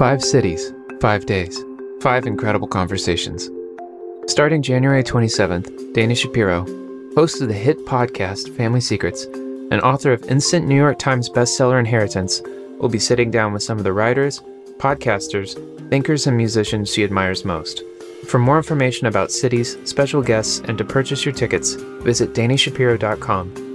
Five cities, five days, five incredible conversations. Starting January 27th, Dani Shapiro, host of the hit podcast Family Secrets and author of instant New York Times bestseller Inheritance, will be sitting down with some of the writers, podcasters, thinkers, and musicians she admires most. For more information about cities, special guests, and to purchase your tickets, visit danishapiro.com